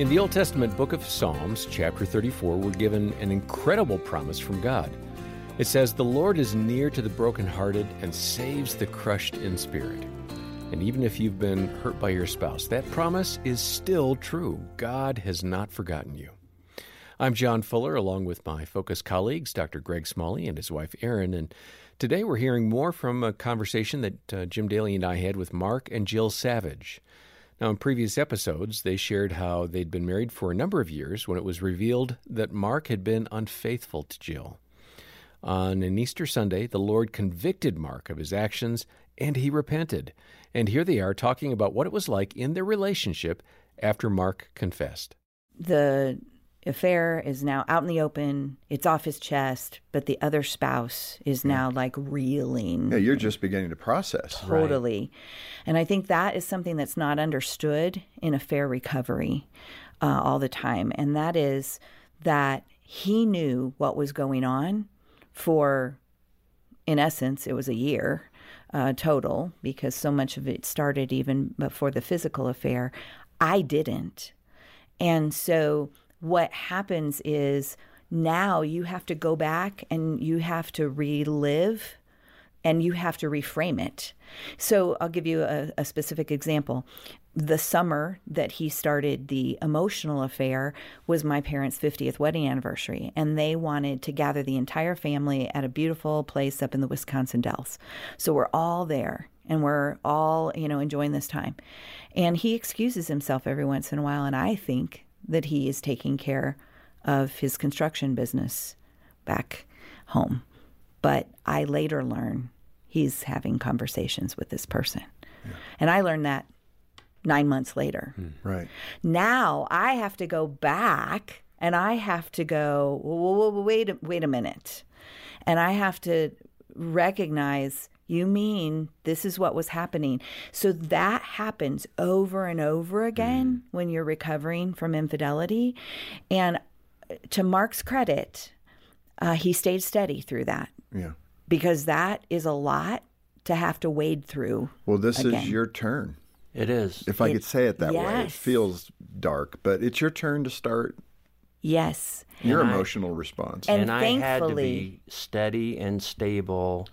In the Old Testament book of Psalms, chapter 34, we're given an incredible promise from God. It says, The Lord is near to the brokenhearted and saves the crushed in spirit. And even if you've been hurt by your spouse, that promise is still true. God has not forgotten you. I'm John Fuller, along with my Focus colleagues, Dr. Greg Smalley and his wife Erin, and today we're hearing more from a conversation that uh, Jim Daly and I had with Mark and Jill Savage. Now, in previous episodes, they shared how they'd been married for a number of years when it was revealed that Mark had been unfaithful to Jill. On an Easter Sunday, the Lord convicted Mark of his actions and he repented. And here they are talking about what it was like in their relationship after Mark confessed. The affair is now out in the open. It's off his chest, but the other spouse is now like reeling. Yeah, you're just beginning to process. Totally. And I think that is something that's not understood in affair recovery uh, all the time. And that is that he knew what was going on for, in essence, it was a year. Uh, total, because so much of it started even before the physical affair. I didn't. And so what happens is now you have to go back and you have to relive and you have to reframe it. So I'll give you a, a, specific example. The summer that he started the emotional affair was my parents' 50th wedding anniversary, and they wanted to gather the entire family at a beautiful place up in the Wisconsin Dells. So we're all there and we're all, you know, enjoying this time. And he excuses himself every once in a while, and I think that he is taking care of his construction business back home. But I later learn he's having conversations with this person. Yeah. And I learned that nine months later. Mm, right. Now I have to go back and I have to go, wait, wait a minute. And I have to recognize you mean this is what was happening. So that happens over and over again mm. when you're recovering from infidelity. And uh, to Mark's credit, uh, he stayed steady through that. Yeah. Because that is a lot to have to wade through. Well, this again. is your turn. It is. If I it, could say it that yes. way, it feels dark, but it's your turn to start. Yes. Your and emotional I, response. And, and I had to be steady and stable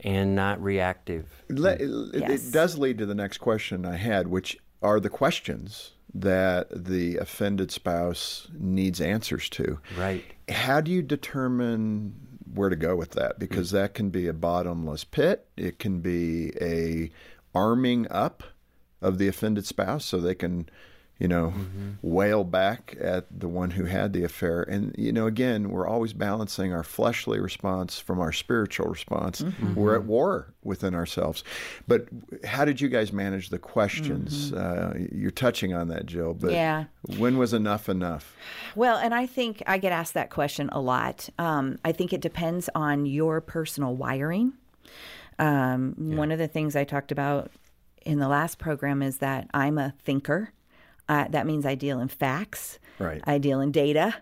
and not reactive. It, yes. it does lead to the next question I had, which are the questions that the offended spouse needs answers to. Right. How do you determine where to go with that? Because mm. that can be a bottomless pit. It can be a arming up of the offended spouse so they can you know, mm-hmm. wail back at the one who had the affair. And, you know, again, we're always balancing our fleshly response from our spiritual response. Mm-hmm. We're at war within ourselves. But how did you guys manage the questions? Mm-hmm. Uh, you're touching on that, Jill, but yeah. when was enough enough? Well, and I think I get asked that question a lot. Um, I think it depends on your personal wiring. Um, yeah. One of the things I talked about in the last program is that I'm a thinker. Uh, that means I deal in facts. Right. I deal in data.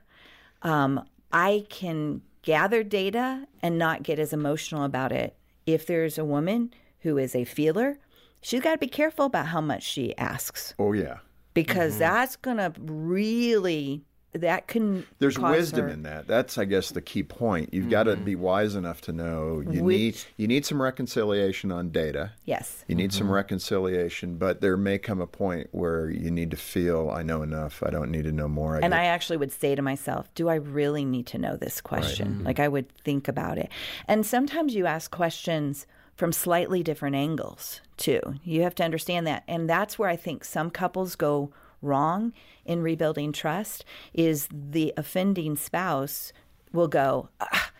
Um, I can gather data and not get as emotional about it. If there's a woman who is a feeler, she's got to be careful about how much she asks. Oh, yeah. Because mm-hmm. that's going to really that can there's wisdom her... in that. That's i guess the key point. You've mm-hmm. got to be wise enough to know you Which... need you need some reconciliation on data. Yes. You need mm-hmm. some reconciliation but there may come a point where you need to feel i know enough. I don't need to know more. I and get... i actually would say to myself do i really need to know this question? Right. mm-hmm. like i would think about it. And sometimes you ask questions from slightly different angles too. You have to understand that. And that's where i think some couples go wrong in rebuilding trust is the offending spouse will go, ah,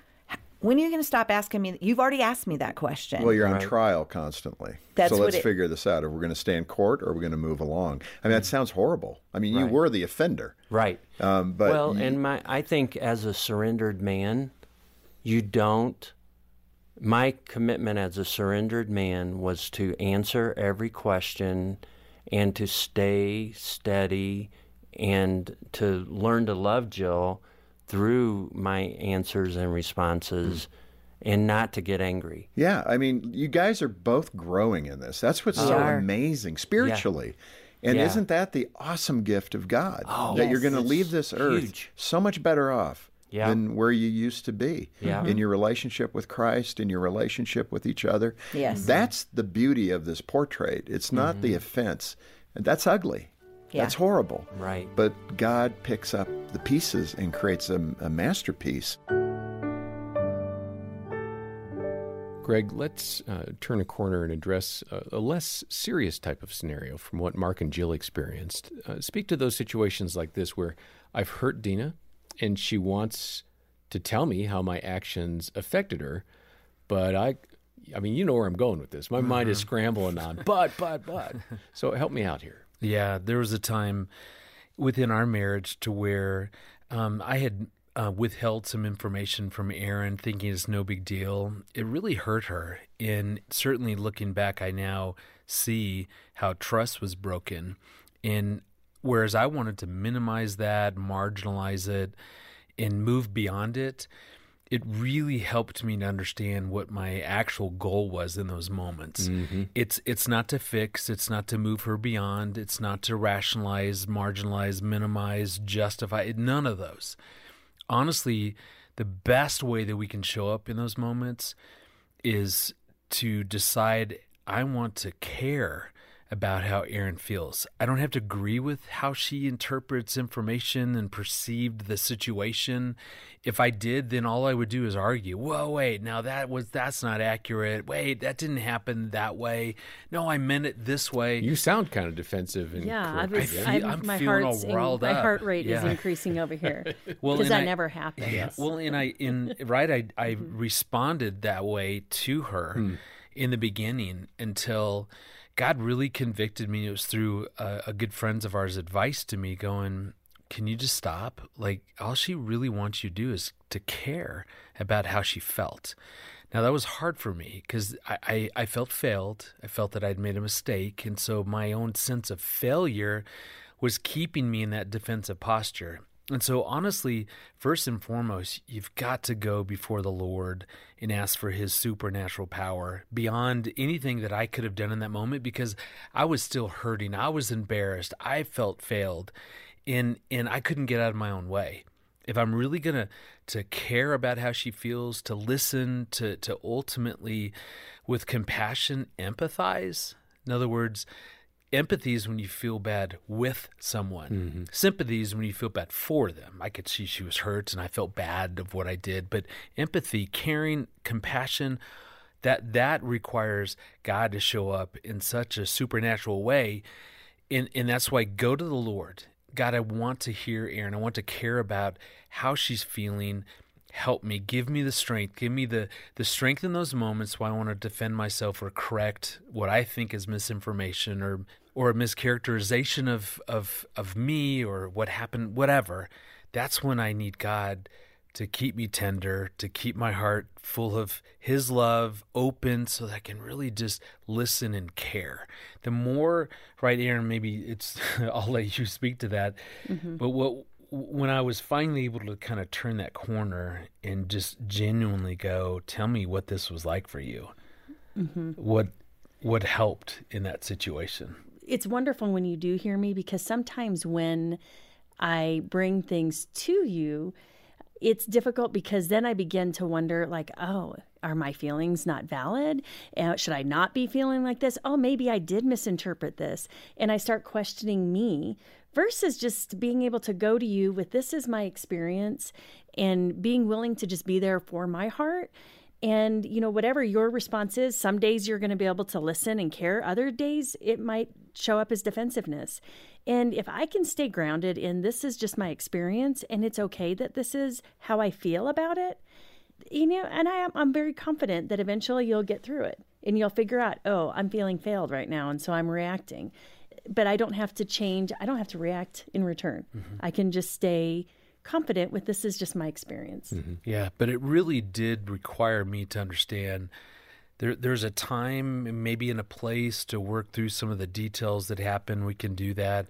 when are you going to stop asking me? You've already asked me that question. Well, you're on right. trial constantly. That's so let's it, figure this out. Are we going to stay in court or are we going to move along? I mean, that sounds horrible. I mean, right. you were the offender. Right. Um, but well, you, and my, I think as a surrendered man, you don't. My commitment as a surrendered man was to answer every question and to stay steady and to learn to love Jill through my answers and responses. Mm. And not to get angry. Yeah, I mean, you guys are both growing in this. That's what's so amazing spiritually. And Yeah. isn't that the awesome gift of God? Oh, that you're going to leave this earth huge. so much better off Yeah. than where you used to be Yeah. in your relationship with Christ, in your relationship with each other. Yes. That's the beauty of this portrait. It's not the offense. That's ugly. Yeah. That's horrible. Right. But God picks up the pieces and creates a, a masterpiece. Greg, let's uh, turn a corner and address a, a less serious type of scenario from what Mark and Jill experienced. Uh, speak to those situations like this where I've hurt Dina and she wants to tell me how my actions affected her, but I. I mean, you know where I'm going with this. My mind is scrambling on, but, but, but. So help me out here. Yeah, there was a time within our marriage to where um, I had uh, withheld some information from Erin, thinking it's no big deal. It really hurt her. And certainly looking back, I now see how trust was broken. And whereas I wanted to minimize that, marginalize it, and move beyond it, it really helped me to understand what my actual goal was in those moments. Mm-hmm. It's it's not to fix, it's not to move her beyond, it's not to rationalize, marginalize, minimize, justify, none of those. Honestly, the best way that we can show up in those moments is to decide I want to care about how Erin feels. I don't have to agree with how she interprets information and perceived the situation. If I did, then all I would do is argue. Whoa, wait, now that was that's not accurate. Wait, that didn't happen that way. No, I meant it this way. You sound kind of defensive and Yeah, I correct, was. yeah? feel- I'm, I'm my feeling all heart's in- riled my heart rate is increasing over here Well, because that I- never happens. Yeah. Well, and I in right, I I Mm-hmm. responded that way to her Hmm. in the beginning until God really convicted me. It was through a, a good friends of ours' advice to me, going, "Can you just stop? Like all she really wants you to do is to care about how she felt." Now that was hard for me because I, I, I felt failed. I felt that I'd made a mistake, and so my own sense of failure was keeping me in that defensive posture. And so, honestly, first and foremost, you've got to go before the Lord and ask for His supernatural power beyond anything that I could have done in that moment because I was still hurting. I was embarrassed. I felt failed, and and I couldn't get out of my own way. If I'm really gonna to care about how she feels, to listen, to to ultimately, with compassion, empathize. In other words, empathy is when you feel bad with someone. Mm-hmm. Sympathy is when you feel bad for them. I could see she was hurt and I felt bad of what I did. But empathy, caring, compassion, that that requires God to show up in such a supernatural way. And and that's why go to the Lord. God, I want to hear Erin. I want to care about how she's feeling. Help me. Give me the strength. Give me the, the strength in those moments where I want to defend myself or correct what I think is misinformation or or a mischaracterization of, of of me or what happened, whatever. That's when I need God to keep me tender, to keep my heart full of His love, open, so that I can really just listen and care. The more, right, Erin, maybe it's, I'll let you speak to that. Mm-hmm. But what, when I was finally able to kind of turn that corner and just genuinely go, tell me what this was like for you. Mm-hmm. What, what helped in that situation? it's wonderful when you do hear me because sometimes when I bring things to you, it's difficult because then I begin to wonder, like, oh, are my feelings not valid? Uh, should I not be feeling like this? Oh, maybe I did misinterpret this. And I start questioning me versus just being able to go to you with this is my experience and being willing to just be there for my heart. And, you know, whatever your response is, some days you're going to be able to listen and care. Other days it might show up as defensiveness. And if I can stay grounded in this is just my experience and it's okay that this is how I feel about it, you know, and I am, I'm very confident that eventually you'll get through it and you'll figure out, oh, I'm feeling failed right now. And so I'm reacting. But I don't have to change, I don't have to react in return. Mm-hmm. I can just stay confident with this is just my experience. Mm-hmm. Yeah, but it really did require me to understand there there's a time maybe in a place to work through some of the details that happen. We can do that.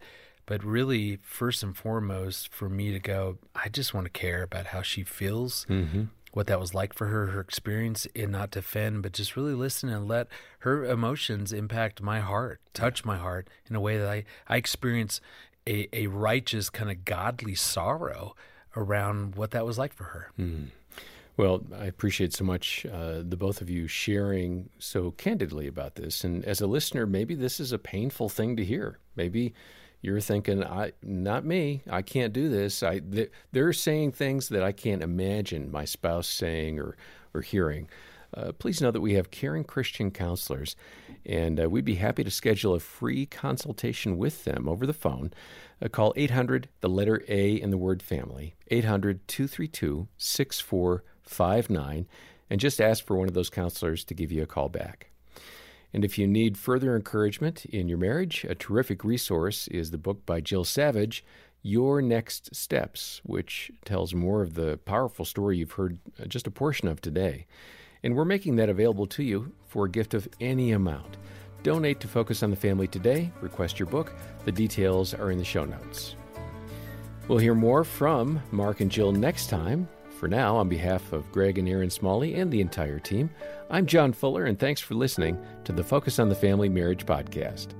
But really, first and foremost, for me to go, I just want to care about how she feels. Mm-hmm. what that was like for her, her experience, and not defend, but just really listen and let her emotions impact my heart, touch my heart in a way that I, I experience a, a righteous, kind of godly sorrow around what that was like for her. Mm. Well, I appreciate so much uh, the both of you sharing so candidly about this. And as a listener, maybe this is a painful thing to hear. Maybe you're thinking, "I, not me. I can't do this." I, they're saying things that I can't imagine my spouse saying or or hearing. Uh, please know that we have caring Christian counselors, and uh, we'd be happy to schedule a free consultation with them over the phone. Uh, call 800, the letter A in the word family, 800 232 6459, and just ask for one of those counselors to give you a call back. And if you need further encouragement in your marriage, a terrific resource is the book by Jill Savage, Your Next Steps, which tells more of the powerful story you've heard uh, just a portion of today. And we're making that available to you for a gift of any amount. Donate to Focus on the Family today, request your book. The details are in the show notes. We'll hear more from Mark and Jill next time. For now, on behalf of Greg and Erin Smalley and the entire team, I'm John Fuller, and thanks for listening to the Focus on the Family Marriage Podcast.